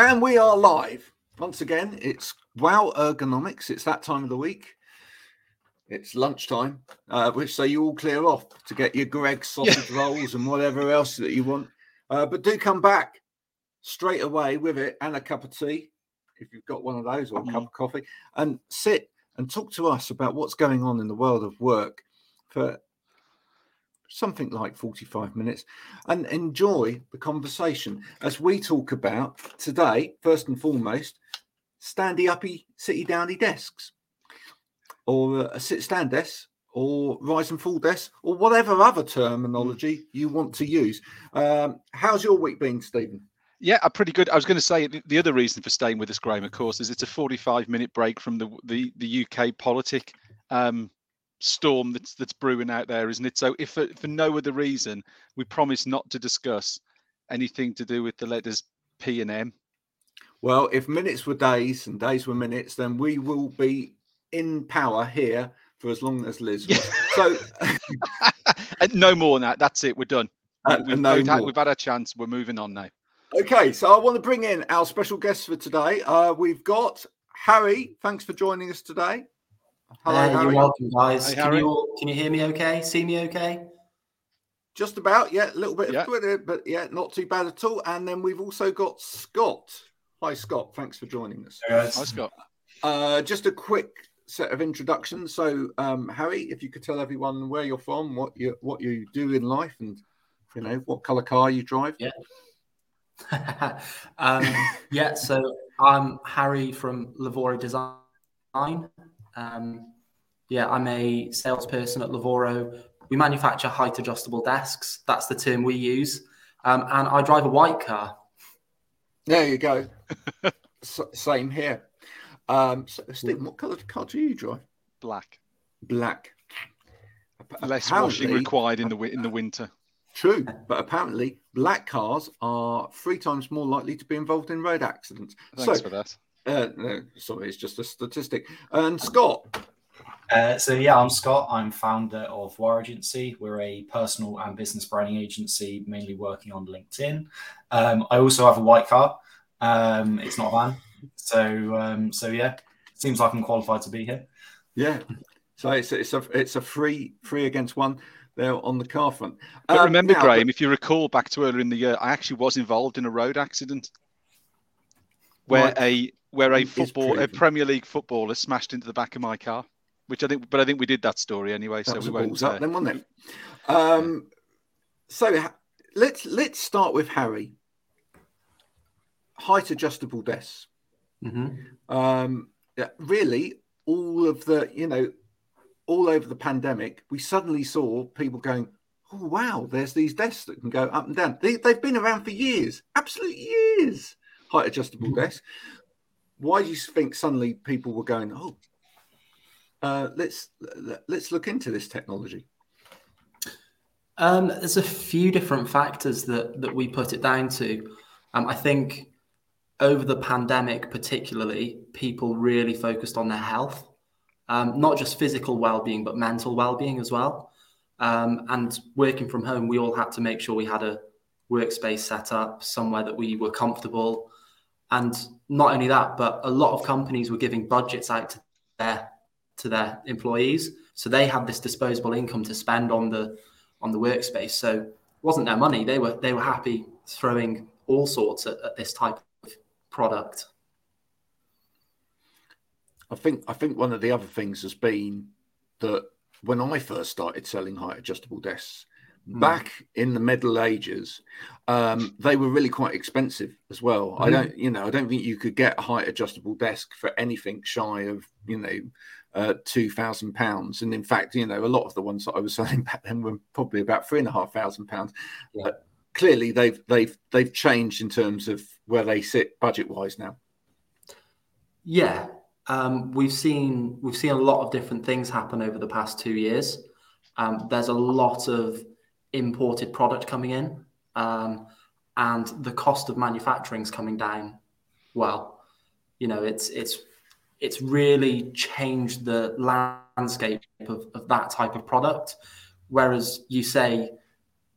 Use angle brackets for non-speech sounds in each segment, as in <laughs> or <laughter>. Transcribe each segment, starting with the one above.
And we are live. Once again, it's Wow Ergonomics. It's that time of the week. It's lunchtime, uh, which so you all clear off to get your Greggs sausage <laughs> rolls and whatever else that you want. Uh, but do come back straight away with it and a cup of tea, if you've got one of those, or a cup of coffee, and sit and talk to us about what's going on in the world of work for something like 45 minutes and enjoy the conversation as we talk about today, first and foremost, standy uppy, sitty downy desks, or a sit stand desk, or rise and fall desk, or whatever other terminology you want to use. Um, how's your week been, Stephen? Yeah, I'm pretty good. I was going to say the, the other reason for staying with us, Graham, of course, is it's a 45 minute break from the the, the UK politic um, storm that's that's brewing out there, isn't it? So, if for, for no other reason, we promise not to discuss anything to do with the letters P and M. Well, if minutes were days and days were minutes, then we will be in power here for as long as Liz. Was. So, <laughs> no more than that. That's it. We're done. Uh, we've, no we've had, we've had our chance. We're moving on now. okay, so I want to bring in our special guest for today. Uh, we've got Harry. Thanks for joining us today. Hello, Hey, Harry. you're welcome, guys. Hey, can Harry. you all, can you hear me okay? See me okay? Just about, yeah, a little bit Yeah. of Twitter, but yeah, not too bad at all. And then we've also got Scott. Hi, Scott. Thanks for joining us. Hi, Scott. Uh, just a quick set of introductions. So, um, Harry, if you could tell everyone where you're from, what you what you do in life, and you know what color car you drive. Yeah. <laughs> um, yeah, so I'm Harry from Lavoro Design. Um, yeah, I'm a salesperson at Lavoro. We manufacture height adjustable desks. That's the term we use. Um, and I drive a white car. There you go. <laughs> S- same here. Um, so, Stephen, what color car do you drive? Black. Black. Ap- Less washing required in the in the winter. True, but apparently black cars are three times more likely to be involved in road accidents. Thanks so, for that. Uh, no, sorry, it's just a statistic. And Scott, Uh, so yeah, I'm Scott. I'm founder of War Agency. We're a personal and business branding agency, mainly working on LinkedIn. Um, I also have a white car. Um, it's not a van. So um, so yeah, seems like I'm qualified to be here. yeah. So it's it's a it's a free three against one there on the car front. But Um, remember, now, Graham, if you recall back to earlier in the year, I actually was involved in a road accident where Right. a where a football a. Premier League footballer smashed into the back of my car, which I think, but I think we did that story anyway, that so was we won't. balls up Uh, then, wasn't it? Um, so let's let's start with Harry. Height adjustable desks. hmm um, yeah, really all of the you know all over the pandemic we suddenly saw people going oh wow there's these desks that can go up and down they, they've been around for years absolute years height adjustable desks why do you think suddenly people were going oh uh, let's let's look into this technology Um, there's a few different factors that that we put it down to. Um, I think over the pandemic, particularly, people really focused on their health, um, not just physical well-being, but mental well-being as well. Um, and working from home, we all had to make sure we had a workspace set up somewhere that we were comfortable. And not only that, but a lot of companies were giving budgets out to their to their employees, so they had this disposable income to spend on the on the workspace. So it wasn't their money. They were they were happy throwing all sorts at, at this type of product. I think I think one of the other things has been that when I first started selling height adjustable desks. Back in the Middle Ages, um, they were really quite expensive as well. I Mhm. don't, you know, I don't think you could get a height adjustable desk for anything shy of, you know, uh, two thousand pounds. And in fact, you know, a lot of the ones that I was <laughs> selling back then were probably about three and a half thousand pounds. Yeah. Clearly, they've they've they've changed in terms of where they sit budget wise now. Yeah, um, we've seen we've seen a lot of different things happen over the past two years. Um, there's a lot of imported product coming in, um, and the cost of manufacturing is coming down. Well, you know, it's it's it's really changed the landscape of, of that type of product. Whereas you say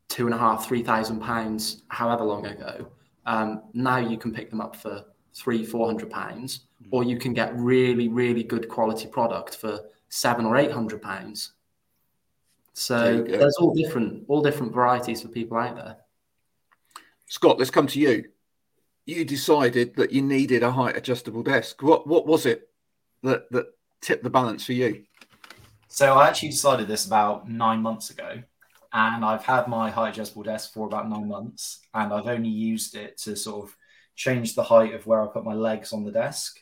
two and a half, three thousand pounds, however long ago, Um, now you can pick them up for three, four hundred pounds, or you can get really, really good quality product for seven or eight hundred pounds. So there's all different, all different varieties for people out there. Scott, let's come to you. You decided that you needed a height adjustable desk. What what was it that that tipped the balance for you? So I actually decided this about nine months ago, and I've had my height adjustable desk for about nine months, and I've only used it to sort of change the height of where I put my legs on the desk,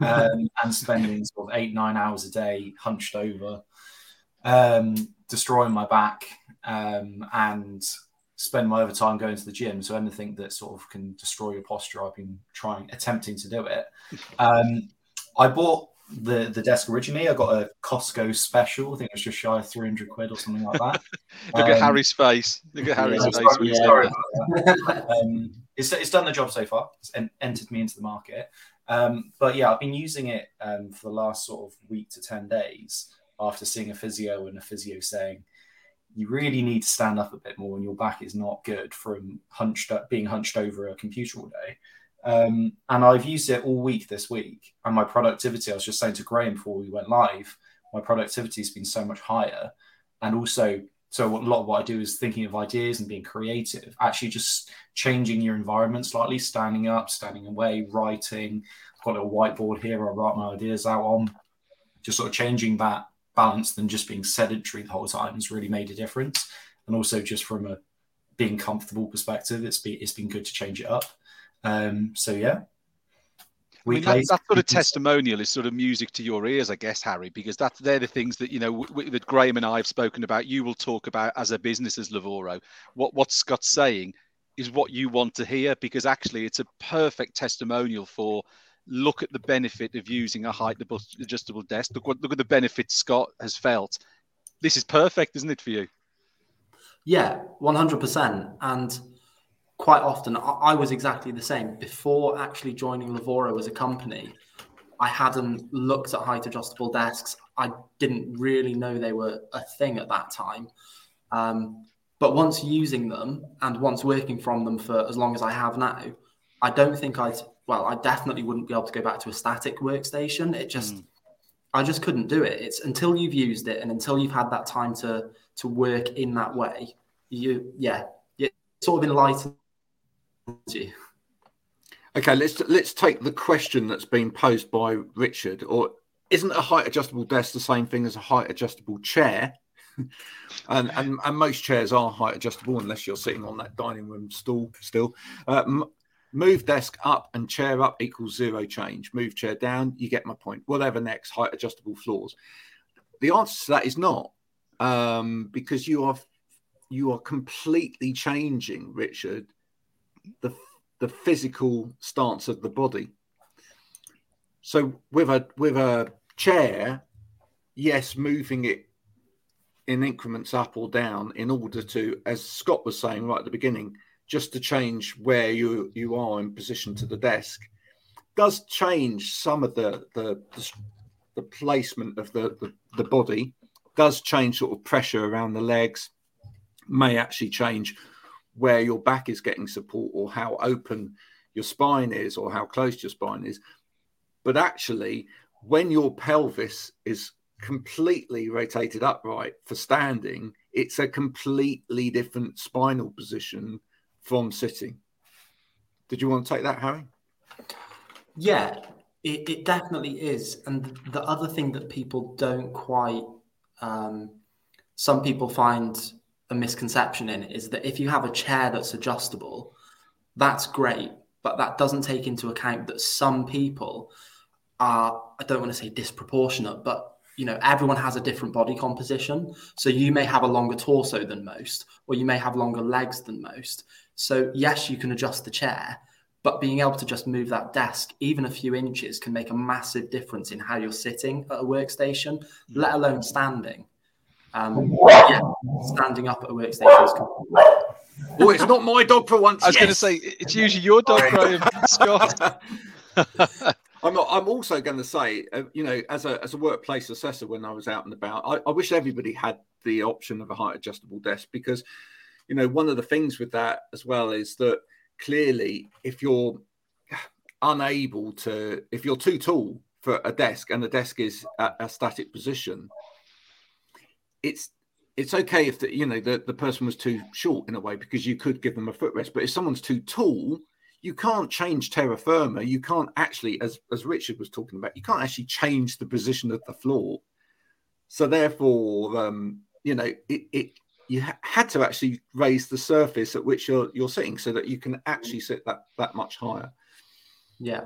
um, and spending sort of eight nine hours a day hunched over, um, destroying my back, um, and spend my overtime going to the gym. So anything that sort of can destroy your posture, I've been trying, attempting to do it. <laughs> Um, I bought the the desk originally. I got a Costco special. I think it was just shy of three hundred quid or something like that. <laughs> Look um, at Harry's face. Look at Harry's yeah, face. Sorry, <laughs> um, it's, it's done the job so far. It's en- entered me into the market. Um, but yeah, I've been using it um, for the last sort of week to ten days after seeing a physio and a physio saying you really need to stand up a bit more, and your back is not good from hunched up, being hunched over a computer all day. Um, and I've used it all week this week, and my productivity. I was just saying to Graham before we went live, my productivity has been so much higher, and also so a lot of what I do is thinking of ideas and being creative. Actually, just changing your environment slightly, standing up, standing away, writing. I've got a little whiteboard here I write my ideas out on. Just sort of changing that balance than just being sedentary the whole time has really made a difference. And also just from a being comfortable perspective, it's been it's been good to change it up. Um, so yeah. We I mean, that, that, sort of <laughs> testimonial is sort of music to your ears, I guess, Harry, because that's they're the things that you know w- w- that Graham and I have spoken about. You will talk about as a business as Lavoro. What what Scott's saying is what you want to hear because actually it's a perfect testimonial for look at the benefit of using a height adjustable desk. Look what look at the benefits Scott has felt. This is perfect, isn't it, for you? Yeah, one hundred percent. And quite often, I was exactly the same before actually joining Lavoro as a company. I hadn't looked at height adjustable desks. I didn't really know they were a thing at that time. Um, but once using them and once working from them for as long as I have now, I don't think I'd well, I definitely wouldn't be able to go back to a static workstation. It just, mm. I just couldn't do it. It's until you've used it and until you've had that time to to work in that way, you, yeah, it sort of enlightens you. Okay, let's let's take the question that's been posed by Richard. Or isn't a height adjustable desk the same thing as a height adjustable chair? <laughs> and, and and most chairs are height adjustable unless you're sitting on that dining room stool still. Uh, Move desk up and chair up equals zero change. Move chair down, you get my point. Whatever next, height adjustable floors. The answer to that is not, um, because you are you are completely changing, Richard, the the physical stance of the body. So with a with a chair, yes, moving it in increments up or down in order to, as Scott was saying right at the beginning, just to change where you you are in position to the desk does change some of the the the, the placement of the, the, the body does change sort of pressure around the legs may actually change where your back is getting support or how open your spine is or how close your spine is. But actually when your pelvis is completely rotated upright for standing it's a completely different spinal position from sitting. Did you want to take that, Harry? Yeah, it, it definitely is. And the other thing that people don't quite, um, some people find a misconception in is that if you have a chair that's adjustable, that's great, but that doesn't take into account that some people are, I don't want to say disproportionate, but you know everyone has a different body composition so you may have a longer torso than most or you may have longer legs than most so, yes, you can adjust the chair, but being able to just move that desk even a few inches can make a massive difference in how you're sitting at a workstation, mm. let alone standing. Um, yeah, standing up at a workstation is. Oh, it's not my dog for once. I was yes. going to say it's usually your dog, Graham <laughs> Scott. I'm, I'm also going to say, uh, you know, as a as a workplace assessor, when I was out and about, I, I wish everybody had the option of a height adjustable desk because you know, one of the things with that as well is that clearly, if you're unable to, if you're too tall for a desk and the desk is at a static position, it's it's okay if the you know the, the person was too short in a way because you could give them a footrest. But if someone's too tall, you can't change terra firma. You can't actually, as as Richard was talking about, you can't actually change the position of the floor. So therefore, um, you know, it, it you ha- had to actually raise the surface at which you're you're sitting so that you can actually sit that that much higher. Yeah.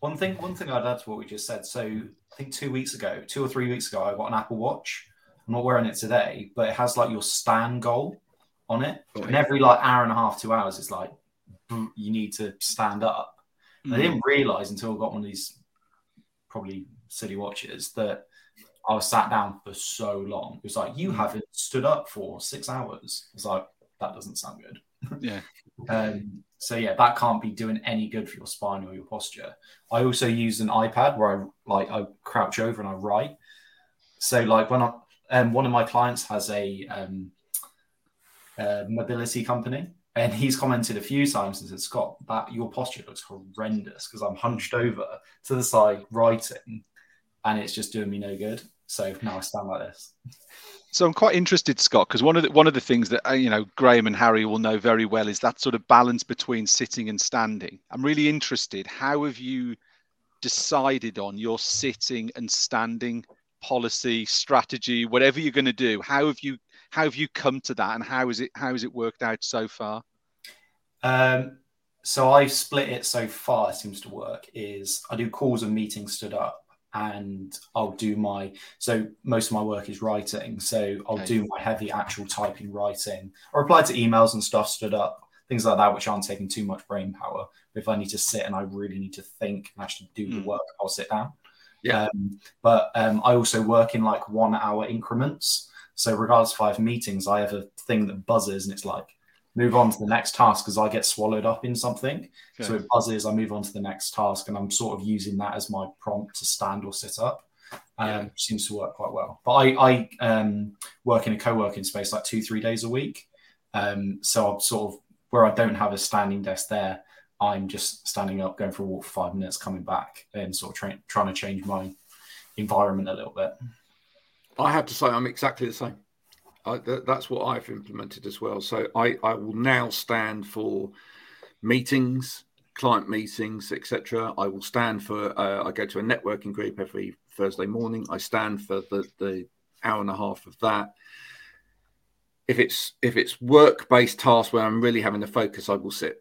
One thing, one thing I'd add to what we just said. So I think two weeks ago, two or three weeks ago, I got an Apple Watch. I'm not wearing it today, but it has like your stand goal on it, Right. and every like hour and a half, two hours, it's like you need to stand up. And I Mm. didn't realize until I got one of these probably silly watches that I was sat down for so long. It was like you Mm. haven't stood up for six hours. It's like that doesn't sound good. <laughs> Yeah. Um, so yeah, that can't be doing any good for your spine or your posture. I also use an iPad where I like I crouch over and I write. So like when I um, one of my clients has a um, uh, mobility company, and he's commented a few times and said, "Scott, that your posture looks horrendous because I'm hunched over to the side writing, and it's just doing me no good." So now I stand like this. So I'm quite interested, Scott, because one of the one of the things that uh, you know Graham and Harry will know very well is that sort of balance between sitting and standing. I'm really interested. How have you decided on your sitting and standing policy strategy, whatever you're going to do? How have you how have you come to that, and how is it how has it worked out so far? Um, so I've split it so far. It seems to work. Is I do calls and meetings stood up, and I'll do my. So most of my work is writing. So I'll Okay. do my heavy actual typing, writing, or reply to emails and stuff stood up, things like that, which aren't taking too much brain power. But if I need to sit and I really need to think and actually do the Mm. work, I'll sit down. Yeah. Um, but um, I also work in like one hour increments. So regardless if I have meetings, I have a thing that buzzes and it's like move on to the next task because I get swallowed up in something. So it buzzes, I move on to the next task, and I'm sort of using that as my prompt to stand or sit up. Um, Yeah. seems to work quite well. But I, I um, work in a co-working space like two, three days a week. Um, so I'm sort of where I don't have a standing desk there, I'm just standing up, going for a walk for five minutes, coming back, and sort of tra- trying to change my environment a little bit. I have to say, I'm exactly the same. I, th- that's what I've implemented as well. So I, I will now stand for meetings, client meetings, etc. I will stand for. Uh, I go to a networking group every Thursday morning. I stand for the the hour and a half of that. If it's if it's work based tasks where I'm really having to focus, I will sit.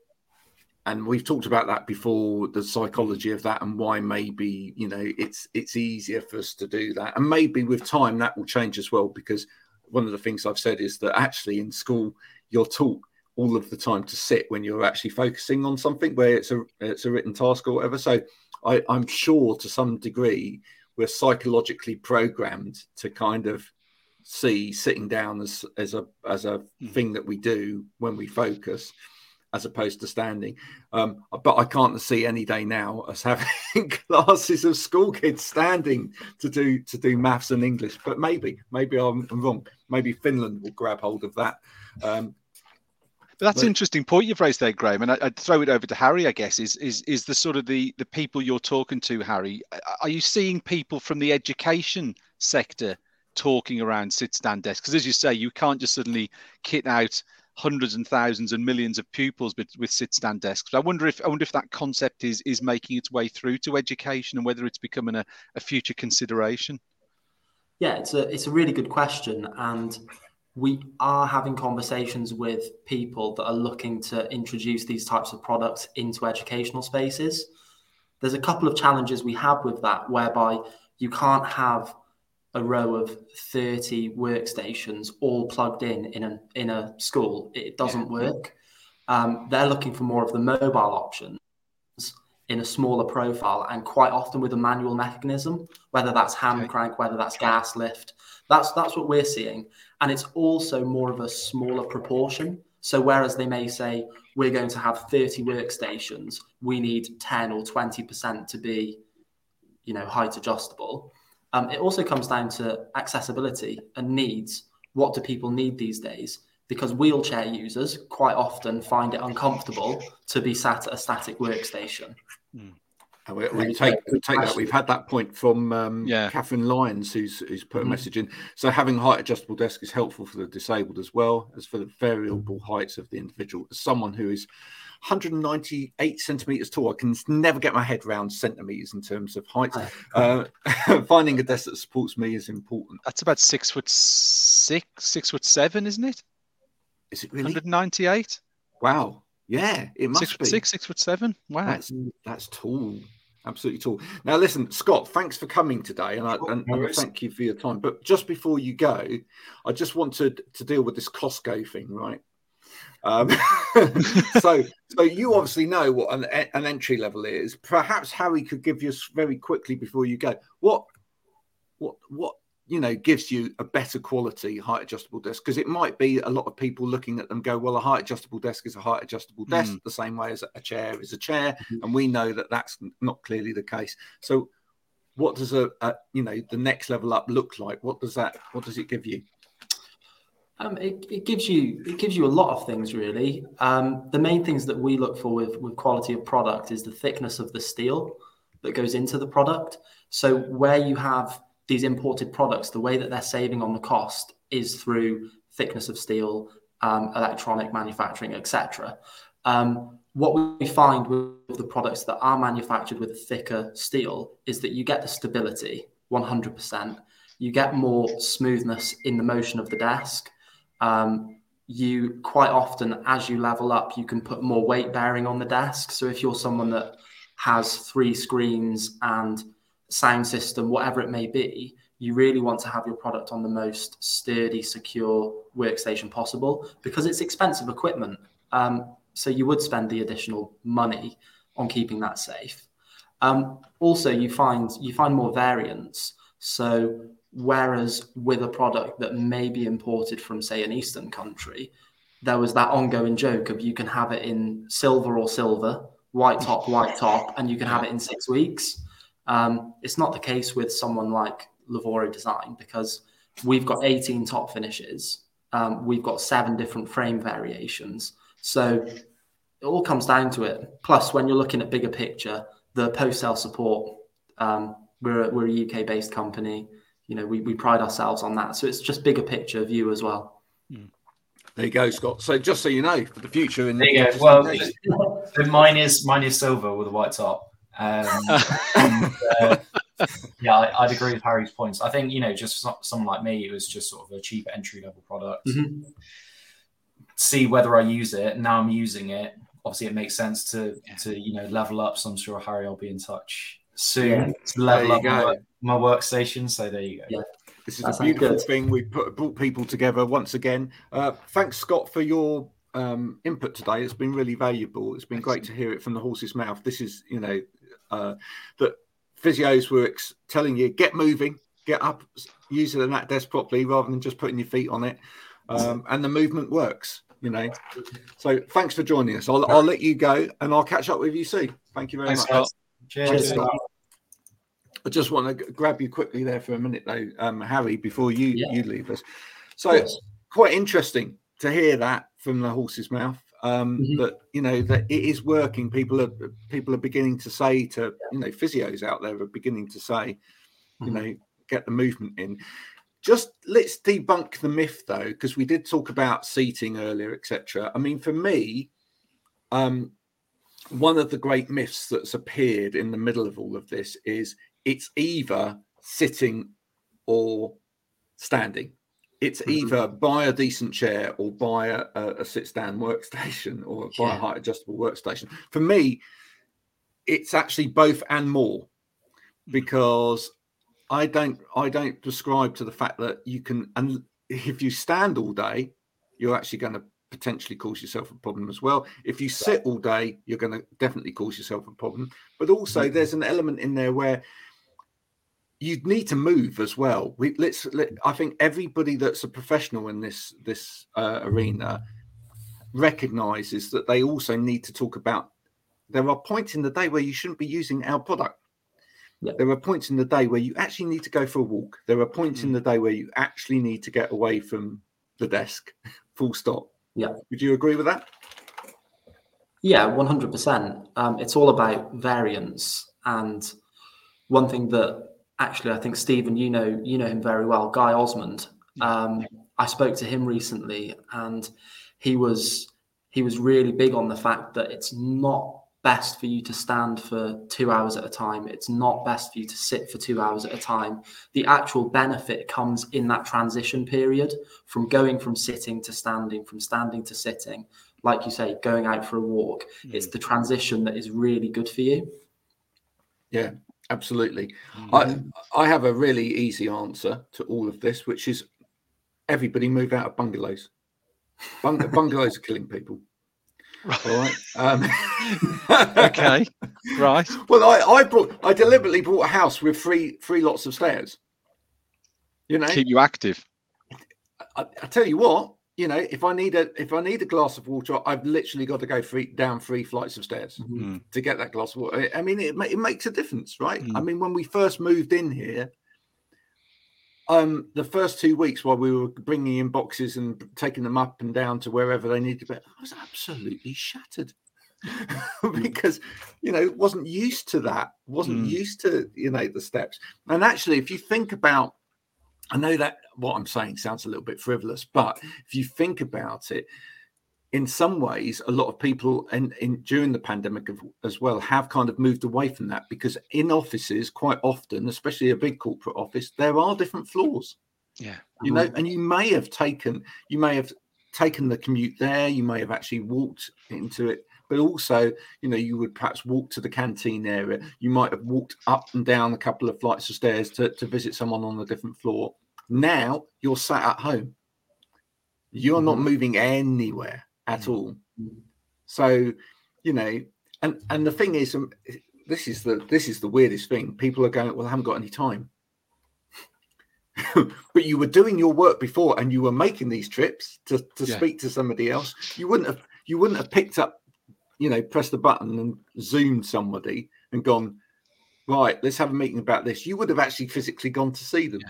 And we've talked about that before, the psychology of that, and why maybe you know it's it's easier for us to do that, and maybe with time that will change as well. Because one of the things I've said is that actually in school you're taught all of the time to sit when you're actually focusing on something where it's a it's a written task or whatever. So I, I'm sure to some degree we're psychologically programmed to kind of see sitting down as as a as a Mm. thing that we do when we focus as opposed to standing um but i can't see any day now as having <laughs> classes of school kids standing to do to do maths and english but maybe maybe i'm, wrong maybe finland will grab hold of that um But that's an interesting point you've raised there, Graham. And I, I'd throw it over to Harry. I guess is is is the sort of the the people you're talking to, Harry. Are you seeing people from the education sector talking around sit stand desks? Because as you say, you can't just suddenly kit out hundreds and thousands and millions of pupils with, with sit stand desks. I wonder if I wonder if that concept is is making its way through to education and whether it's becoming a, a future consideration. Yeah, it's a it's a really good question, and we are having conversations with people that are looking to introduce these types of products into educational spaces. There's a couple of challenges we have with that, whereby you can't have a row of 30 workstations all plugged in in a in a school. It doesn't work. Um, they're looking for more of the mobile options in a smaller profile and quite often with a manual mechanism, whether that's hand crank, whether that's gas lift. That's that's what we're seeing, and it's also more of a smaller proportion. So whereas they may say we're going to have 30 workstations, we need 10 or 20 percent to be, you know, height adjustable. Um, it also comes down to accessibility and needs. What do people need these days? because wheelchair users quite often find it uncomfortable to be sat at a static workstation. Mm. We, we take we take that. We've had that point from um, yeah. Catherine Lyons, who's who's put mm-hmm. a message in. So having height adjustable desk is helpful for the disabled as well as for the variable heights of the individual. As someone who is 198 centimeters tall, I can never get my head around centimeters in terms of height. <laughs> Uh, <laughs> finding a desk that supports me is important. That's about six foot six, six foot seven, isn't it? Is it really 198? Wow. Yeah, it must six be. six, six foot seven. Wow, that's that's tall, absolutely tall. Now, listen, Scott, thanks for coming today, and I oh, and, and thank you for your time. But just before you go, I just wanted to deal with this Costco thing, right? Um, <laughs> <laughs> so, so you obviously know what an, an entry level is. Perhaps Harry could give you very quickly before you go. What, what, what you know gives you a better quality height adjustable desk because it might be a lot of people looking at them go well a height adjustable desk is a height adjustable desk mm. the same way as a chair is a chair mm-hmm. and we know that that's not clearly the case so what does a, a, you know the next level up look like what does that what does it give you um, it, it, gives you it gives you a lot of things really. Um, the main things that we look for with with quality of product is the thickness of the steel that goes into the product. So where you have these imported products, the way that they're saving on the cost is through thickness of steel, um, electronic manufacturing, etc. Um, what we find with the products that are manufactured with a thicker steel is that you get the stability 100%. You get more smoothness in the motion of the desk. Um, you quite often, as you level up, you can put more weight bearing on the desk. So if you're someone that has three screens and sound system, whatever it may be, you really want to have your product on the most sturdy, secure workstation possible because it's expensive equipment. Um, so you would spend the additional money on keeping that safe. Um, also, you find you find more variants. So whereas with a product that may be imported from, say, an Eastern country, there was that ongoing joke of you can have it in silver or silver, white top, white top, and you can have it in six weeks. Um, it's not the case with someone like Lavoro Design because we've got 18 top finishes. Um, we've got seven different frame variations. So it all comes down to it. Plus, when you're looking at bigger picture, the post sale support, um, we're, we're a UK based company. You know, we, we pride ourselves on that. So it's just bigger picture view as well. Hmm. There you go, Scott. So just so you know, for the future, in there you go. Well, <laughs> mine is mine is silver with a white top. Um, <laughs> and, uh, yeah, I, would agree with Harry's points. I think you know, just someone like me, it was just sort of a cheap entry level product. Mm-hmm. See whether I use it. Now I'm using it. Obviously, it makes sense to to you know level up. So I'm sure Harry I'll be in touch soon yeah. to level up my, my, workstation. So there you go. Yeah. This is that a beautiful thing. We put brought people together once again. Uh, thanks, Scott, for your um, input today. It's been really valuable. It's been great to hear it from the horse's mouth. This is, you know, uh, that physios were ex- telling you get moving, get up, use the mat desk properly rather than just putting your feet on it. Um, and the movement works, you know. So thanks for joining us. I'll, I'll let you go and I'll catch up with you soon. Thank you very thanks, much. Cheers. Cheers I just want to grab you quickly there for a minute, though, um, Harry, before you yeah. you leave us. So it's quite interesting to hear that from the horse's mouth um, mm-hmm. that you know that it is working. People are people are beginning to say to you know physios out there are beginning to say, mm-hmm. you know, get the movement in. Just let's debunk the myth though, because we did talk about seating earlier, etc. I mean, for me, um, one of the great myths that's appeared in the middle of all of this is it's either sitting or standing it's mm-hmm. either buy a decent chair or buy a, a sit stand workstation <laughs> or buy yeah. a height adjustable workstation. For me, it's actually both and more mm. because I don't I don't prescribe to the fact that you can and <laughs> if you stand all day, you're actually going to potentially cause yourself a problem as well. If you sit all day, you're going to definitely cause yourself a problem. But also, mm-hmm. there's an element in there where you need to move as well. We let's. Let, I think everybody that's a professional in this this uh, arena recognizes that they also need to talk about. There are points in the day where you shouldn't be using our product. Yeah. There are points in the day where you actually need to go for a walk. There are points mm. in the day where you actually need to get away from the desk <laughs> Full stop. Yeah. Would you agree with that? Yeah, one hundred percent. Um, It's all about variance, and one thing that actually I think Stephen, you know, you know him very well, Guy Osmond. Um, I spoke to him recently, and he was he was really big on the fact that it's not best for you to stand for two hours at a time. It's not best for you to sit for two hours at a time. The actual benefit comes in that transition period from going from sitting to standing, from standing to sitting. Like you say, going out for a walk. Mm. It's the transition that is really good for you. Yeah, absolutely. Mm. I I have a really easy answer to all of this, which is everybody move out of bungalows. Bung- <laughs> bungalows are killing people. All right. Um, <laughs> okay, right. Well, I, I brought I deliberately bought a house with three three lots of stairs. You know, Keep you active. I, I tell you what, you know, if I need a if I need a glass of water, I've literally got to go three down three flights of stairs Mm. to get that glass of water. I- I mean, it it makes a difference, right? I Mm. mean, when we first moved in here, um, the first two weeks while we were bringing in boxes and taking them up and down to wherever they needed to be, I was absolutely shattered <laughs> because you know wasn't used to that, wasn't Mm. used to you know the steps. And actually, if you think about, I know that what I'm saying sounds a little bit frivolous, but if you think about it, in some ways, a lot of people in, in during the pandemic of, as well have kind of moved away from that because in offices, quite often, especially a big corporate office, there are different floors. Yeah. You know, mm-hmm. and you may have taken you may have taken the commute there, you may have actually walked into it, but also, you know, you would perhaps walk to the canteen area. You might have walked up and down a couple of flights of stairs to, to visit someone on a different floor. Now you're sat at home. You're not moving anywhere at all. So, you know, and and the thing is, um, this is the this is the weirdest thing. People are going, well, I haven't got any time. <laughs> but you were doing your work before, and you were making these trips to to Yeah. speak to somebody else. You wouldn't have you wouldn't have picked up, you know, pressed the button and zoomed somebody and gone, right, let's have a meeting about this. You would have actually physically gone to see them.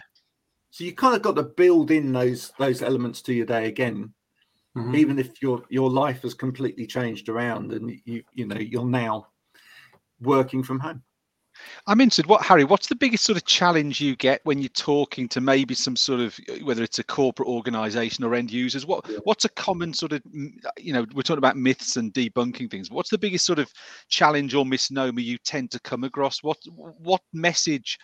So you kind of got to build in those those elements to your day again Mhm. even if your your life has completely changed around and you you know you're now working from home I'm interested. What Harry? What's the biggest sort of challenge you get when you're talking to maybe some sort of whether it's a corporate organisation or end users? What Yeah. what's a common sort of you know we're talking about myths and debunking things. What's the biggest sort of challenge or misnomer you tend to come across? What what message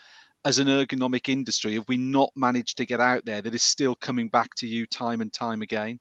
as an ergonomic industry have we not managed to get out there that is still coming back to you time and time again?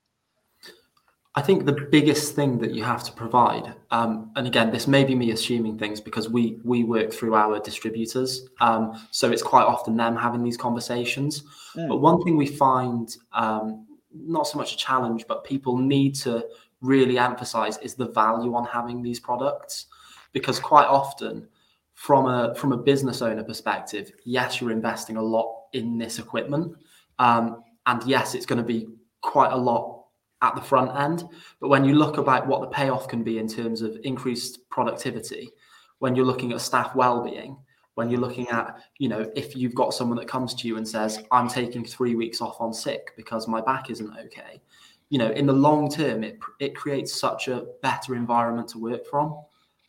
I think the biggest thing that you have to provide, um, and again, this may be me assuming things because we we work through our distributors, um, so it's quite often them having these conversations. Mm. But one thing we find, um, not so much a challenge, but people need to really emphasize is the value on having these products, because quite often, from a from a business owner perspective, yes, you're investing a lot in this equipment, um, and yes, it's going to be quite a lot at the front end. But when you look about what the payoff can be in terms of increased productivity, when you're looking at staff well-being, when you're looking at, you know, if you've got someone that comes to you and says, I'm taking three weeks off on sick because my back isn't okay, you know, in the long term, it it creates such a better environment to work from.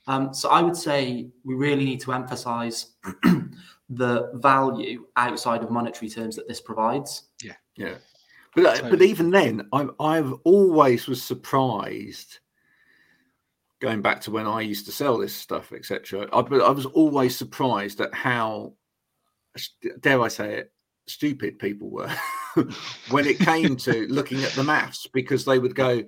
Um, so I would say we really need to emphasize <clears throat> the value outside of monetary terms that this provides. Yeah. Yeah but uh, but even then i'm i've always was surprised going back to when i used to sell this stuff etc I, I was always surprised at how dare i say it stupid people were <laughs> when it came to <laughs> looking at the maths because they would go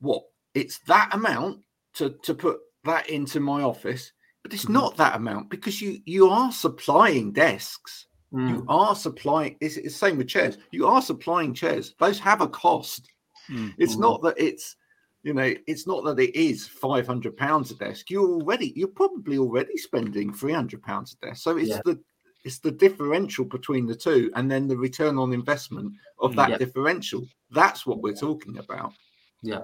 what? It's that amount to to put that into my office but it's Mhm. not that amount because you you are supplying desks Mm. you are supplying it's, it's the same with chairs you are supplying chairs those have a cost Mm. it's Mhm. not that it's you know it's not that it is 500 pounds a desk you're already you're probably already spending 300 pounds a desk so it's Yeah. the it's the differential between the two and then the return on investment of that Yeah. differential that's what we're talking about Yeah,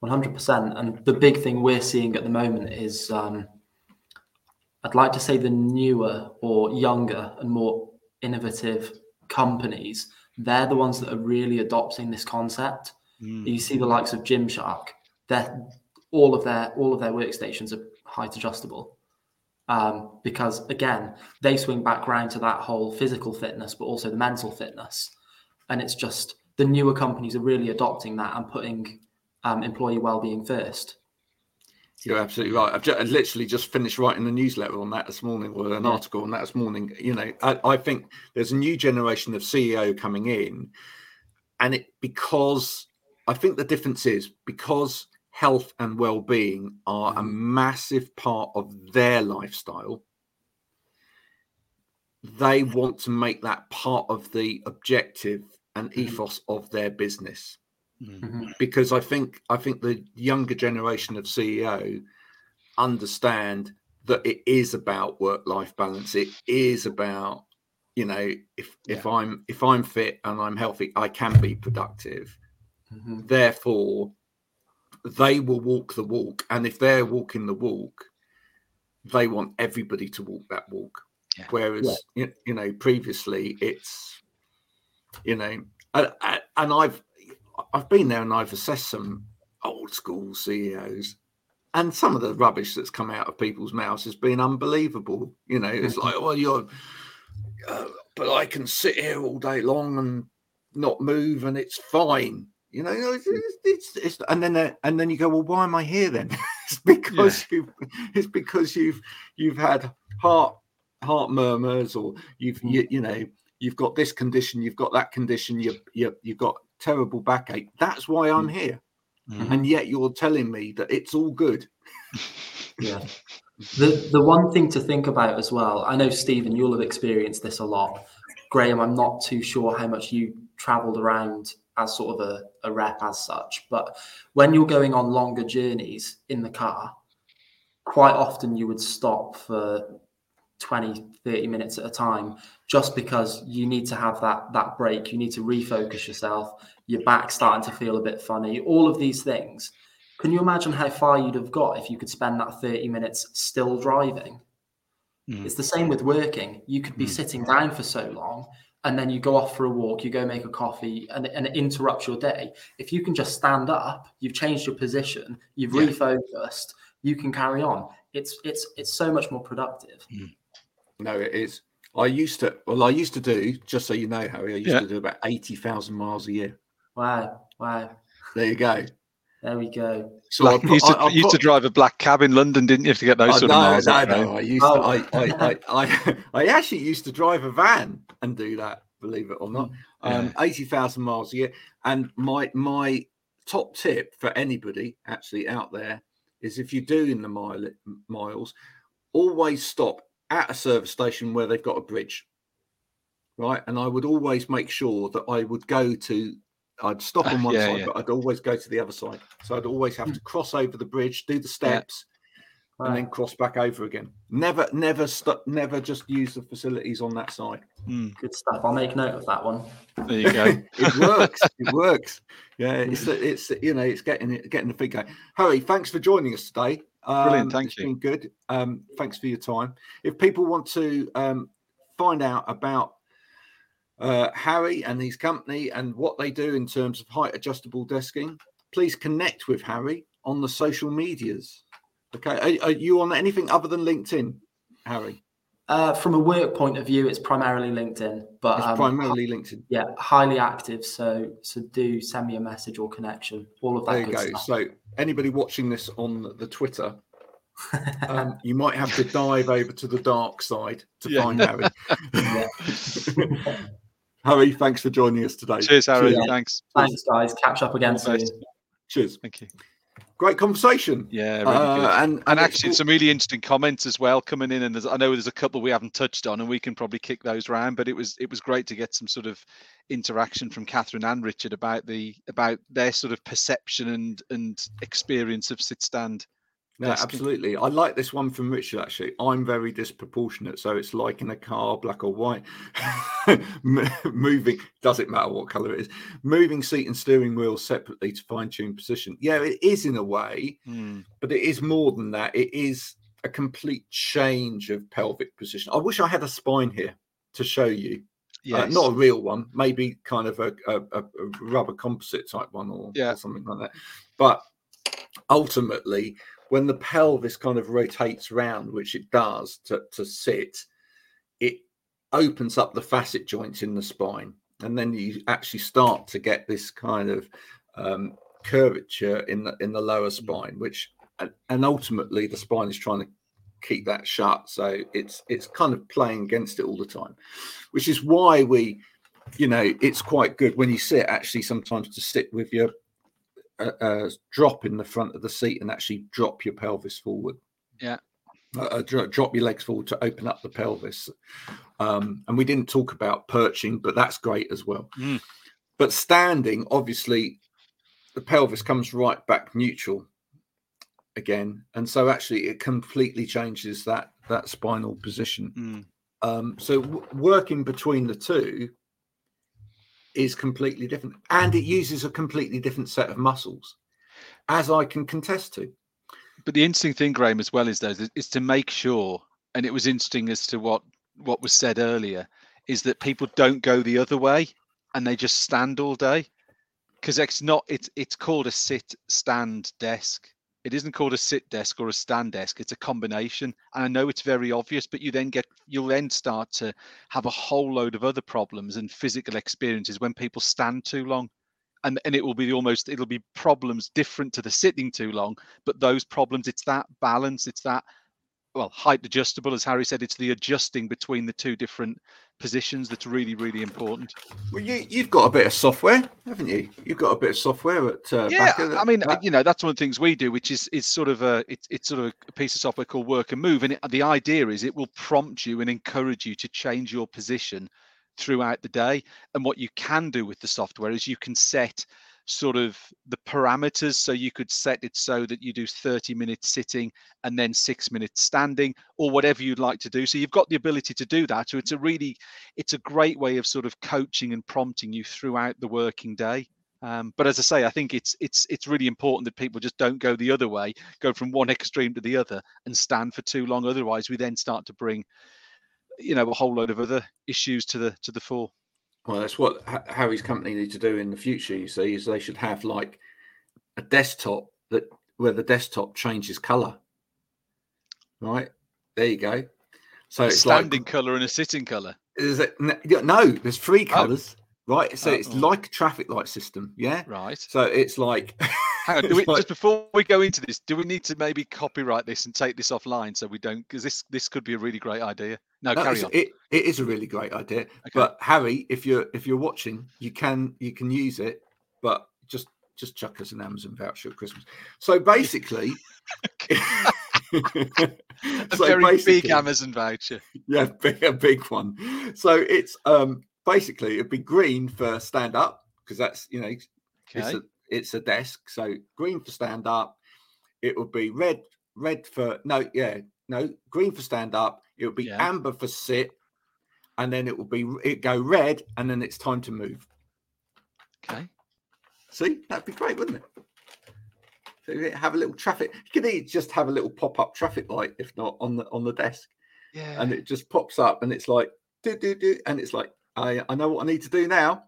one hundred percent. And the big thing we're seeing at the moment is, um, I'd like to say, the newer or younger and more innovative companies they're the ones that are really adopting this concept. Mm. You see the likes of Gymshark, they're all of their all of their workstations are height adjustable. Um, because again, they swing back round to that whole physical fitness, but also the mental fitness. And it's just the newer companies are really adopting that and putting um, employee well-being first. You're absolutely right. I've just, I literally just finished writing a newsletter on that this morning, or an Yeah. article on that this morning. You know, I, I think there's a new generation of CEO coming in, and it because I think the difference is because health and well-being are a mm. massive part of their lifestyle. They want to make that part of the objective and mm. ethos of their business Mm. Mhm. because I think I think the younger generation of CEO understand that it is about work life balance. It is about you know if if I'm if I'm fit and I'm healthy, I can be productive. Mhm. Therefore, they will walk the walk, and if they're walking the walk, they want everybody to walk that walk. Yeah. Whereas you, you know previously it's you know and, and I've I've been there and I've assessed some old school CEOs, and some of the rubbish that's come out of people's mouths has been unbelievable. You know, it's like, well, you're, uh, but I can sit here all day long and not move, and it's fine. You know, it's, it's, it's, it's and then uh, and then you go, well, why am I here then? <laughs> it's because you, it's because you've you've had heart heart murmurs, or you've you, you know you've got this condition, you've got that condition, you you you've got terrible backache. That's why I'm here. Mm. And yet you're telling me that it's all good. <laughs> Yeah. The the one thing to think about as well, I know Stephen, you'll have experienced this a lot. Graham, I'm not too sure how much you travelled around as sort of a, a rep as such, but when you're going on longer journeys in the car, quite often you would stop for 20, 30 minutes at a time just because you need to have that that break. You need to refocus yourself. Your back starting to feel a bit funny. All of these things. Can you imagine how far you'd have got if you could spend that 30 minutes still driving? Mm. It's the same with working. You could be Mm. sitting down for so long and then you go off for a walk, you go make a coffee, and, and it interrupts your day. If you can just stand up, you've changed your position, you've Yeah. refocused, you can carry on. It's it's it's so much more productive. No, it is. I used to well, I used to do, just so you know, Harry, I used Yeah. to do about eighty thousand miles a year. Wow, wow. There you go. There we go. So Black- I you used, to, I- I you used to drive a black cab in London, didn't you, have to get those Oh, sort of no, miles? no, up, no. right? I used Oh. to, I, I, I, I, <laughs> I actually used to drive a van and do that, believe it or not. Um, eighty thousand miles a year. And my my top tip for anybody actually out there is if you're doing the mile miles, always stop at a service station where they've got a bridge. Right. And I would always make sure that I would go to I'd stop on ah, one Yeah, side, yeah. but I'd always go to the other side. So I'd always have to hmm. cross over the bridge, do the steps, Wow. and then cross back over again. Never, never stop. Never just use the facilities on that side. Mm, Good stuff. I'll make note of that one. there you go. <laughs> it works. It works. Yeah, hmm. it's it's you know it's getting it getting the feet going. Harry, thanks for joining us today. Um, Brilliant, thank it's you. Been good. Um, thanks for your time. If people want to um, find out about uh, Harry and his company and what they do in terms of height adjustable desking, please connect with Harry on the social medias. Okay, are, are you on anything other than LinkedIn, Harry? Uh, from a work point of view, it's primarily LinkedIn, but It's um, primarily LinkedIn. yeah, highly active. So so do send me a message or connection. All of that There you good go. stuff. So anybody watching this on the Twitter, <laughs> um, you might have to dive over to the dark side to Yeah. find Harry. <laughs> <laughs> Harry, thanks for joining us today. Cheers, Harry. Cheers. Thanks. Thanks, guys. Catch up again soon. Cheers. Thank you. Great conversation. Yeah, really Uh, and, And and actually, it's- some really interesting comments as well coming in, and there's, I know there's a couple we haven't touched on, and we can probably kick those round. But it was it was great to get some sort of interaction from Catherine and Richard about the about their sort of perception and and experience of sit stand. No, Yes. absolutely. I like this one from Richard actually. I'm very disproportionate, so it's like in a car, black or white. <laughs> Moving doesn't matter what color it is. Moving seat and steering wheel separately to fine tune position. Yeah, it is in a way, Hmm. but it is more than that. It is a complete change of pelvic position. I wish I had a spine here to show you. Yes. not a real one, maybe kind of a, a, a a rubber composite type one or, Yeah. or something like that. But ultimately, when the pelvis kind of rotates round, which it does to, to sit, it opens up the facet joints in the spine. And then you actually start to get this kind of um, curvature in the in the lower spine, which and- and ultimately the spine is trying to keep that shut. So it's it's kind of playing against it all the time, which is why we, you know, it's quite good when you sit actually sometimes to sit with your uh, uh, drop in the front of the seat and actually drop your pelvis forward. Yeah. Uh, uh, drop your legs forward to open up the pelvis. Um, and we didn't talk about perching, but that's great as well. Mm. But standing, obviously, the pelvis comes right back neutral again, and so actually it completely changes that that spinal position. Mm. Um, so w- working between the two is completely different, and it mm-hmm. uses a completely different set of muscles, as I can contest to. But the interesting thing, Graham, as well, is though, is- is to make sure, and it was interesting as to what what was said earlier, is that people don't go the other way and they just stand all day, because it's not. It's it's called a sit stand desk. It isn't called a sit desk or a stand desk. It's a combination. And I know it's very obvious, but you then get you'll then start to have a whole load of other problems and physical experiences when people stand too long. And, and it will be almost it'll be problems different to the sitting too long but those problems it's that balance it's that well height adjustable as harry said it's the adjusting between the two different positions that's really really important. Well, you you've got a bit of software, haven't you? You've got a bit of software at uh, yeah i mean that- you know that's one of the things we do which is is sort of a it's, it's sort of a piece of software called work and move and it, the idea is it will prompt you and encourage you to change your position throughout the day. And what you can do with the software is you can set sort of the parameters so you could set it so that you do 30 minutes sitting and then six minutes standing or whatever you'd like to do so you've got the ability to do that so it's a really it's a great way of sort of coaching and prompting you throughout the working day um, but as I say, I think it's it's it's really important that people just don't go the other way, go from one <laughs> extreme to the other, and stand for too long. Otherwise, we then start to bring, you know, a whole load of other issues to the to the fore. Well, that's what Harry's company need to do in the future. You see, is they should have like a desktop that where the desktop changes color. Right there, you go. So a it's standing like color and a sitting color. is it no? There's three oh. colors, right? So Oh, it's oh. like a traffic light system, yeah. Right. So it's like <laughs> Hang on. Do we, like- just before we go into this, do we need to maybe copyright this and take this offline so we don't? Because this this could be a really great idea. No, No, carry on. It, it is a really great idea. Okay. But Harry, if you're if you're watching, you can you can use it, but just just chuck us an Amazon voucher at Christmas. So basically, <laughs> <laughs> a so very big Amazon voucher. yeah, <laughs> big, a big one. So it's um basically it'd be green for stand up because that's you know it's Okay. a it's a desk. So green for stand up. It would be red red for no yeah no green for stand up. It would be Yeah. amber for sit, and then it would be it go red, and then it's time to move. Okay. See, that'd be great, wouldn't it? So you have a little traffic. You could just have a little pop up traffic light, if not on the on the desk, Yeah. and it just pops up, and it's like do do do, and it's like I I know what I need to do now.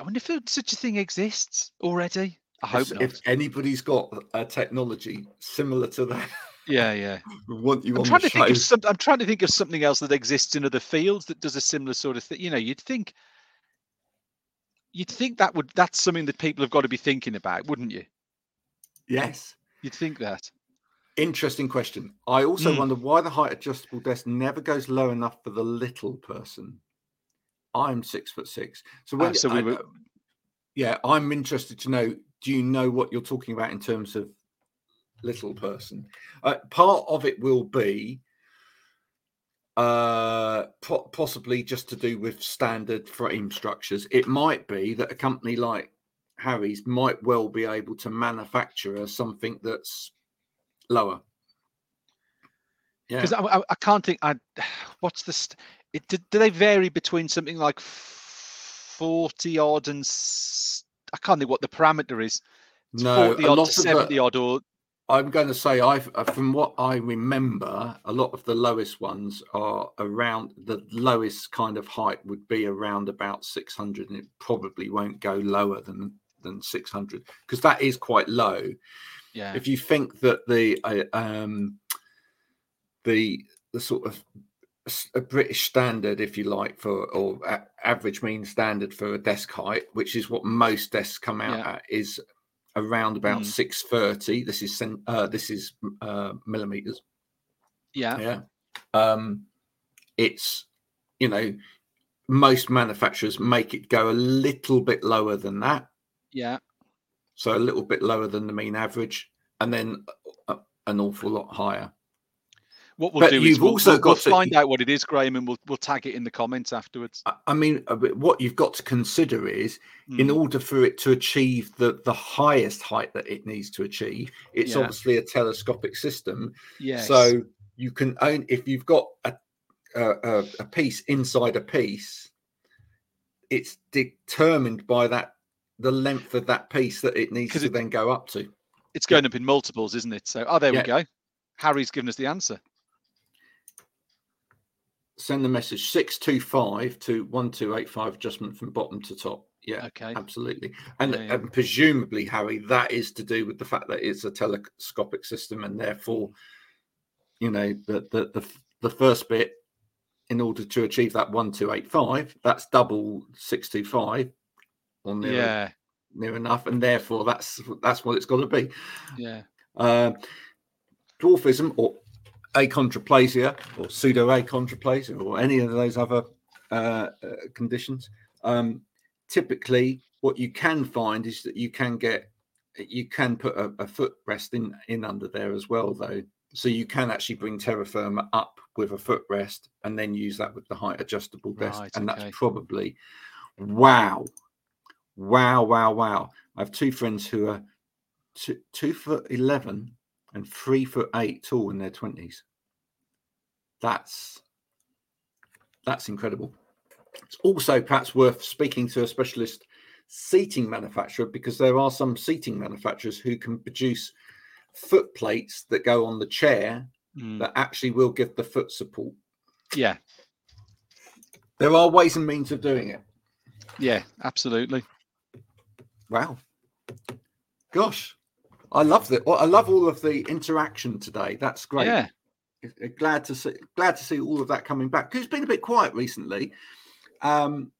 I wonder if such a thing exists already. I hope if, not. if anybody's got a technology similar to that, Yeah, yeah. <laughs> we want you I'm on trying the to think of some. I'm trying to think of something else that exists in other fields that does a similar sort of thing. You know, you'd think, you'd think that would that's something that people have got to be thinking about, wouldn't you? Yes. You'd think that. Interesting question. I also Mm. wonder why the height adjustable desk never goes low enough for the little person. I'm six foot six. So when Ah, so we I- yeah, I'm interested to know. Do you know what you're talking about in terms of little person? Uh, part of it will be uh po- possibly just to do with standard frame structures. It might be that a company like Harry's might well be able to manufacture something that's lower. Yeah. Because I, I, I can't think. I <sighs> what's the st- it, do, do they vary between something like forty odd and I can't think what the parameter is. It's No, forty odd lot to of the- seventy odd, or I'm going to say I've uh, from what I remember, a lot of the lowest ones are around the lowest kind of height would be around about 600, and it probably won't go lower than than 600 because that is quite low. Yeah. If you think that the uh, um the the sort of a British standard, if you like, for or average mean standard for a desk height, which is what most desks come out Yeah. at, is around about Mm. 630. This is uh, this is uh, millimeters. yeah. Yeah. Um, it's you know most manufacturers make it go a little bit lower than that, Yeah. so a little bit lower than the mean average, and then an awful lot higher. What we'll But do is you've we'll, also we'll- we'll got to- find out what it is, Graham, and we'll we'll tag it in the comments afterwards. I- mean, uh, what you've got to consider is in Mm. order for it to achieve the the highest height that it needs to achieve, it's Yeah. obviously a telescopic system. Yes. So you can own if you've got a, a a piece inside a piece, it's determined by that the length of that piece that it needs to it- then go up to. it's going up in multiples, isn't it? So oh, there Yeah. we go. Harry's given us the answer. Send the message six two five to one two eight five adjustment from bottom to top. Yeah. Okay. Absolutely. And, Yeah, yeah. and presumably, Harry, that is to do with the fact that it's a telescopic system and therefore, you know, the the the, the first bit, in order to achieve that 1285, that's double 625 or near, Yeah. near enough. And therefore, that's that's what it's got to be. Yeah. Um, dwarfism or achondroplasia or pseudo achondroplasia or any of those other uh, uh, conditions. Um, typically, what you can find is that you can get you can put a, a footrest in in under there as well, though. So you can actually bring terra firma up with a footrest and then use that with the height adjustable desk, Right, and okay. that's probably wow, wow, wow, wow. I have two friends who are two, two foot eleven and three foot eight tall in their twenties. That's that's incredible. It's also perhaps worth speaking to a specialist seating manufacturer because there are some seating manufacturers who can produce foot plates that go on the chair Mm. that actually will give the foot support. Yeah. There are ways and means of doing it. Yeah. Absolutely. Wow. Gosh, I love that. I love all of the interaction today. That's great. Yeah. Uh, glad to see glad to see all of that coming back because it's been a bit quiet recently um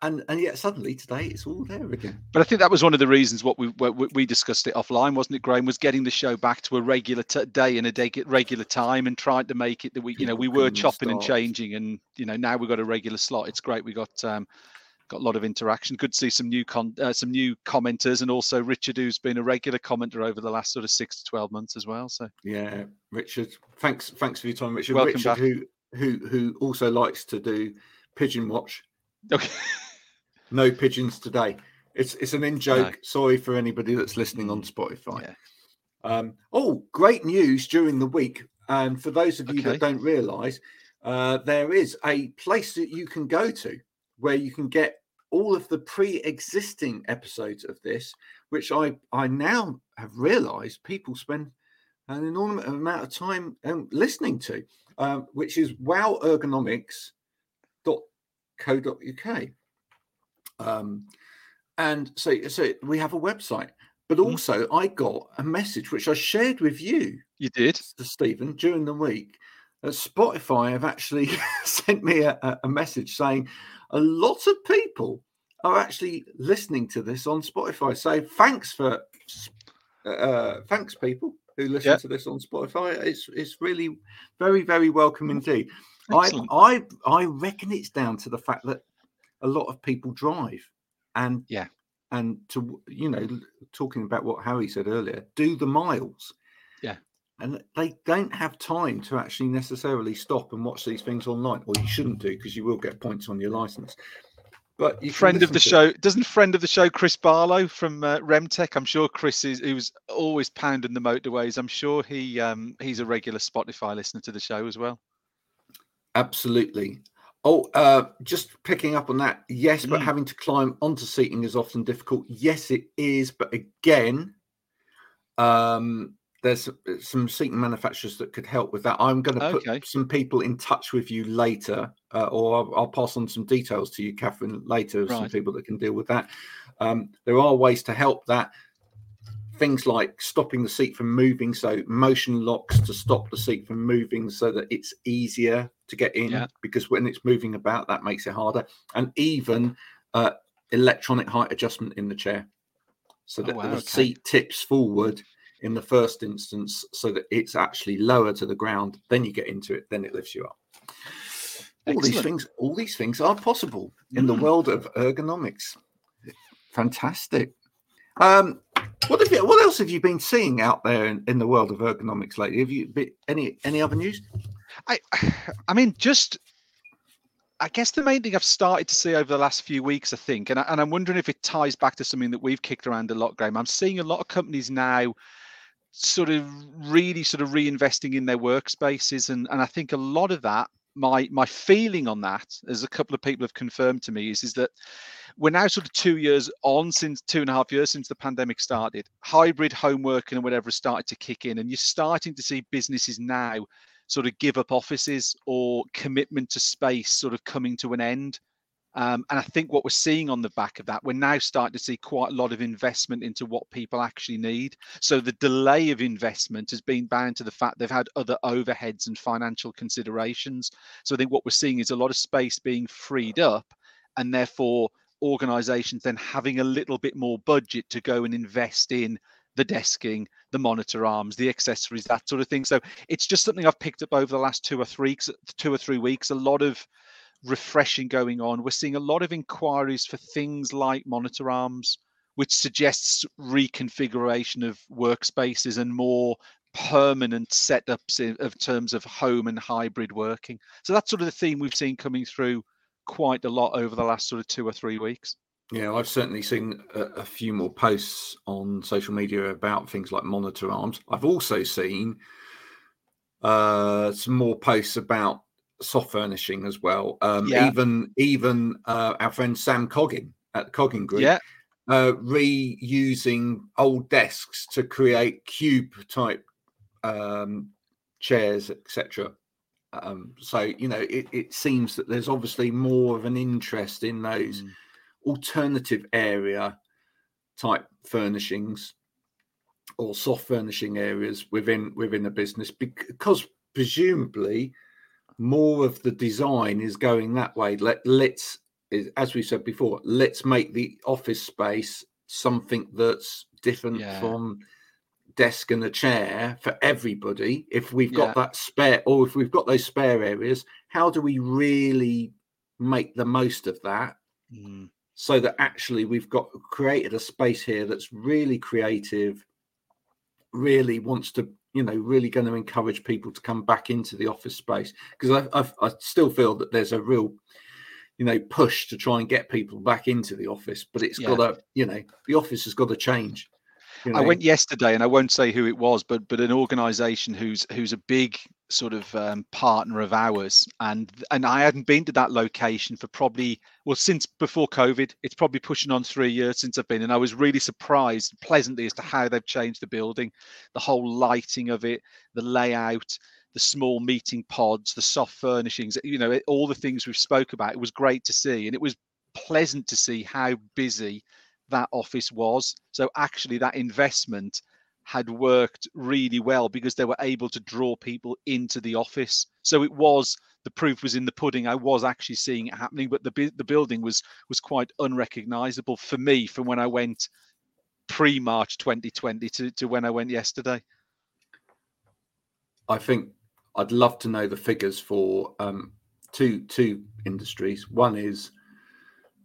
and and yet suddenly today it's all there again But I think that was one of the reasons what we we- we discussed it offline, wasn't it, Graham? Was getting the show back to a regular t- day and a day regular time, and trying to make it that we, you know, we were chopping and changing, and you know, now we've got a regular slot. It's great. We got um, got a lot of interaction. Good to see some new con uh, some new commenters, and also Richard, who's been a regular commenter over the last sort of six to twelve months as well. So yeah richard thanks thanks for your time richard Welcome richard back. who who who also likes to do pigeon watch okay, <laughs> no pigeons today it's it's an in joke sorry for anybody that's listening on spotify Yeah. Um, oh, great news during the week. And for those of you Okay. that don't realize, uh, there is a place that you can go to where you can get all of the pre-existing episodes of this, which I I now have realized people spend an enormous amount of time um, listening to, um, which is wowergonomics.co.uk. Um, and so, so we have a website, but Mhm. also I got a message which I shared with you, you did. Stephen, during the week. Uh, Spotify have actually <laughs> sent me a- a message saying a lot of people are actually listening to this on Spotify. So thanks for uh, thanks people who listen Yeah. to this on Spotify. It's it's really very very welcome indeed. I. I I reckon it's down to the fact that a lot of people drive and Yeah. and to you know talking about what Harry said earlier, do the miles. Yeah. And they don't have time to actually necessarily stop and watch these things online, or you shouldn't do because you will get points on your license. But you friend of the show doesn't friend of the show chris barlow from uh, remtech i'm sure chris is he was always pounding the motorways i'm sure he um he's a regular spotify listener to the show as well Absolutely. Oh, uh, just picking up on that. Yes, but Mm. having to climb onto seating is often difficult. Yes, it is. But again, um, there's some seat manufacturers that could help with that. I'm going to put Okay. some people in touch with you later, uh, or I'll, I'll pass on some details to you, Catherine, later. of Some people that can deal with that. Um, there are ways to help that. Things like stopping the seat from moving, so motion locks to stop the seat from moving, so that it's easier to get in. Yeah. Because when it's moving about, that makes it harder. And even uh, electronic height adjustment in the chair, so Oh, that wow, the okay. seat tips forward in the first instance so that it's actually lower to the ground then you get into it then it lifts you up. All these things all these things are possible in the Mm. world of ergonomics. Fantastic. Um what have you what else have you been seeing out there in, in the world of ergonomics lately? Have you been any any other news? I, <sighs> I mean, just I guess the main thing I've started to see over the last few weeks, I think, and, I, and I'm wondering if it ties back to something that we've kicked around a lot, Graham. I'm seeing a lot of companies now sort of really sort of reinvesting in their workspaces, and and I think a lot of that. My my feeling on that, as a couple of people have confirmed to me, is is that we're now sort of two years on since two and a half years since the pandemic started. Hybrid home working and whatever started to kick in, and you're starting to see businesses now sort of give up offices or commitment to space sort of coming to an end. Um, and I think what we're seeing on the back of that, we're now starting to see quite a lot of investment into what people actually need. So the delay of investment has been bound to the fact they've had other overheads and financial considerations. So I think what we're seeing is a lot of space being freed up, and therefore organizations then having a little bit more budget to go and invest in the desking, the monitor arms, the accessories, that sort of thing. So it's just something I've picked up over the last two or three two or three weeks. A lot of refreshing going on. We're seeing a lot of inquiries for things like monitor arms, which suggests reconfiguration of workspaces and more permanent setups in, terms of home and hybrid working. So that's sort of the theme we've seen coming through quite a lot over the last sort of two or three weeks. Yeah, I've certainly seen a, a few more posts on social media about things like monitor arms. I've also seen uh, some more posts about soft furnishing as well. Um, Yeah. Even even uh, our friend Sam Coggin at the Coggin Group, Yeah, uh, reusing old desks to create cube type um, chairs, etc. Um, so you know, it, it seems that there's obviously more of an interest in those Mm. alternative area type furnishings or soft furnishing areas within within a business because presumably more of the design is going that way let let's as we said before let's make the office space something that's different Yeah. from desk and a chair for everybody if we've got that spare or if we've got those spare areas how do we really make the most of that Mm. so that actually we've got created a space here that's really creative really wants to you know really going to encourage people to come back into the office space because I, I i still feel that there's a real you know push to try and get people back into the office but it's Yeah. got to you know the office has got to change you I went yesterday, and I won't say who it was, but but an organisation who's who's a big sort of um, partner of ours, and and I hadn't been to that location for probably well since before COVID. It's probably pushing on three years since I've been, and I was really surprised pleasantly as to how they've changed the building, the whole lighting of it, the layout. The small meeting pods, the soft furnishings, you know, it- all the things we've spoke about. It was great to see, and it was pleasant to see how busy that office was. So actually, that investment had worked really well because they were able to draw people into the office. So it was the proof was in the pudding. I was actually seeing it happening, but the the building was was quite unrecognizable for me from when I went pre March 2020 to, to when I went yesterday. I think I'd love to know the figures for um, two two industries. One is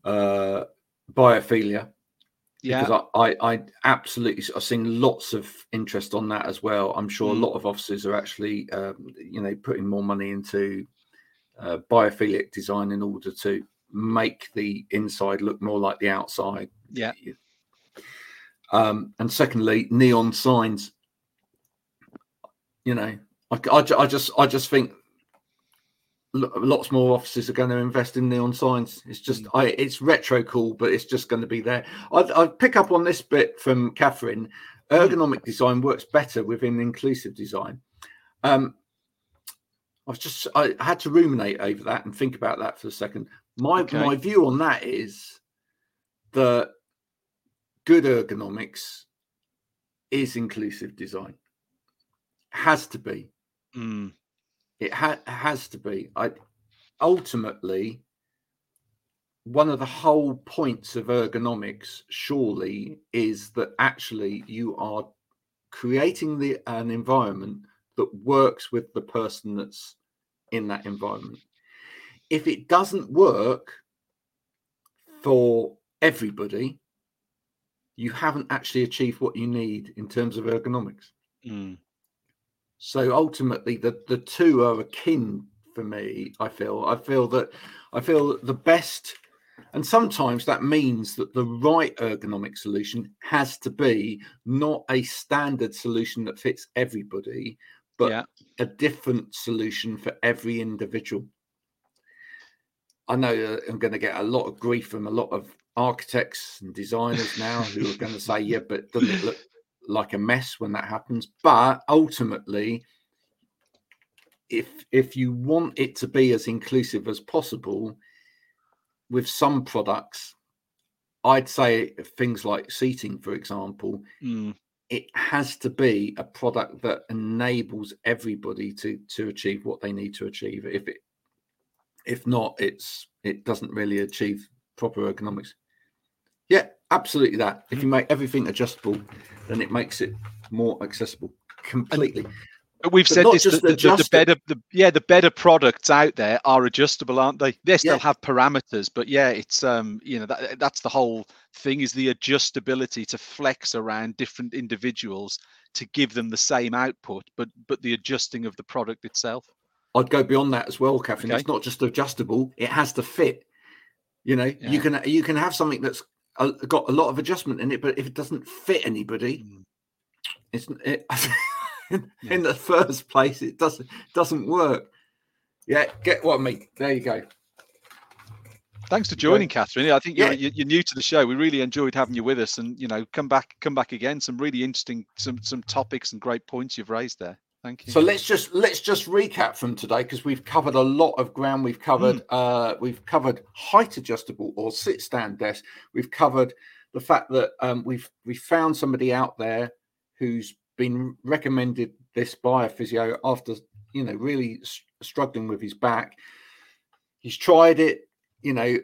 uh, biophilia, Yeah, because I, I, I absolutely I've seen lots of interest on that as well. I'm sure Mm. a lot of offices are actually um, you know putting more money into uh, biophilic design in order to make the inside look more like the outside. yeah, Um, and secondly, neon signs. You know, I, I, I just I just think lots more offices are going to invest in neon signs. It's just Mm. I it's retro cool, but it's just going to be there. I'd, I'd pick up on this bit from Catherine Ergonomic design works better within inclusive design. Um, I was just I had to ruminate over that and think about that for a second. My Okay. my view on that is that good ergonomics is inclusive design. Has to be. Mm, It ha- has to be. I ultimately one of the whole points of ergonomics surely is that actually you are creating the an environment that works with the person that's in that environment. If it doesn't work for everybody, you haven't actually achieved what you need in terms of ergonomics. mm, So ultimately, the the two are akin for me. I feel. I feel that I feel that the best, and sometimes that means that the right ergonomic solution has to be not a standard solution that fits everybody, but yeah. a different solution for every individual. I know uh, I'm going to get a lot of grief from a lot of architects and designers now who are going to say, "Yeah, but doesn't it look like a mess when that happens?" But ultimately, if if you want it to be as inclusive as possible, with some products, I'd say things like seating, for example, Mm, it has to be a product that enables everybody to to achieve what they need to achieve. If it if not it's it doesn't really achieve proper ergonomics. Yeah absolutely that. If you make everything adjustable then it makes it more accessible completely But we've But said this. The, the, the better, the, yeah, the better products out there are adjustable, aren't they? They still Yeah. have parameters, but yeah, it's um, you know, that, that's the whole thing is the adjustability to flex around different individuals to give them the same output, but but the adjusting of the product itself. i'd go beyond that as well catherine Okay. it's not just adjustable it has to fit you know you can you can have something that's uh, got a lot of adjustment in it but if it doesn't fit anybody Mm. it's it, <laughs> in, in the first place it doesn't doesn't work yeah get what i mean there you go Thanks for Okay. joining, Catherine. I think you're, Yeah. you're you're new to the show. We really enjoyed having you with us, and you know, come back, come back again. Some really interesting, some some topics and great points you've raised there. Thank you. so let's just let's just recap from today because we've covered a lot of ground. We've covered uh we've covered height adjustable or sit stand desk. We've covered the fact that um we've we found somebody out there who's been recommended this by a physio after you know really s- struggling with his back. He's tried it you know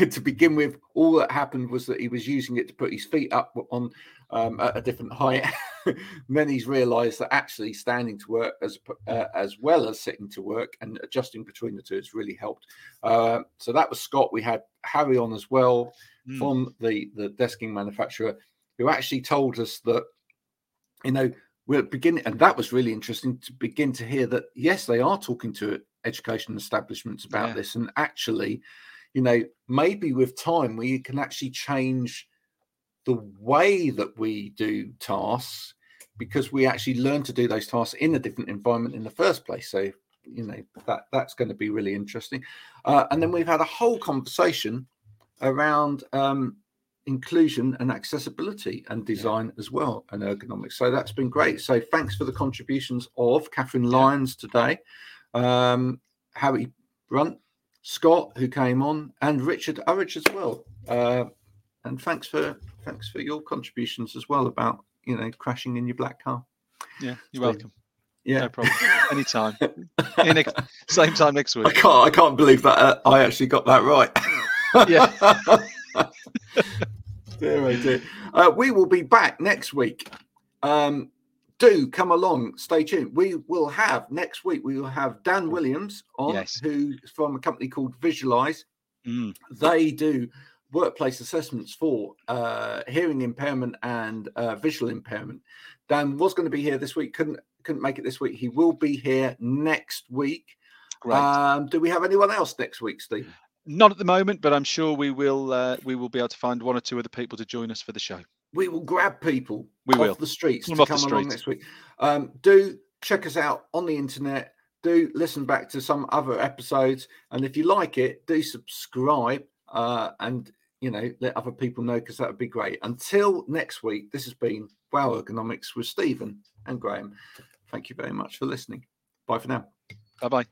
<laughs> to begin with all that happened was that he was using it to put his feet up on um, at a different height <laughs> <laughs> then he's realized that actually standing to work as uh, as well as sitting to work and adjusting between the two has really helped uh, so that was scott we had harry on as well Mm. from the the desking manufacturer who actually told us that you know we're beginning and that was really interesting to begin to hear that yes they are talking to education establishments about Yeah. this and actually you know maybe with time we can actually change the way that we do tasks because we actually learn to do those tasks in a different environment in the first place. So you know that that's going to be really interesting. Uh, and then we've had a whole conversation around um, inclusion and accessibility and design as well and ergonomics. So that's been great. So thanks for the contributions of catherine lyons today um, harry brunt scott who came on and richard urridge as well. Uh, and thanks for thanks for your contributions as well about you know crashing in your black car Yeah, you're So, welcome. yeah No problem. <laughs> Anytime. Yeah, next, same time next week. I week. can't. I can't believe that uh, I actually got that right. <laughs> Yeah. <laughs> dear, oh dear. Uh, we will be back next week. Um, do come along. Stay tuned. We will have next week. We will have Dan Williams on, Yes. who's from a company called Visualize. Mm, They do workplace assessments for uh, hearing impairment and uh, visual impairment. Dan was going to be here this week. Couldn't couldn't make it this week. He will be here next week. great. Um, do we have anyone else next week, Steve? Not at the moment, but I'm sure we will. Uh, we will be able to find one or two other people to join us for the show. We will grab people We off will. the streets Pull to 'em come off along next week. Um, do check us out on the internet. Do listen back to some other episodes, and if you like it, do subscribe. Uh, and you know, let other people know because that would be great. Until next week, this has been Wow Ergonomics with Stephen and Graham. Thank you very much for listening. Bye for now. Bye bye.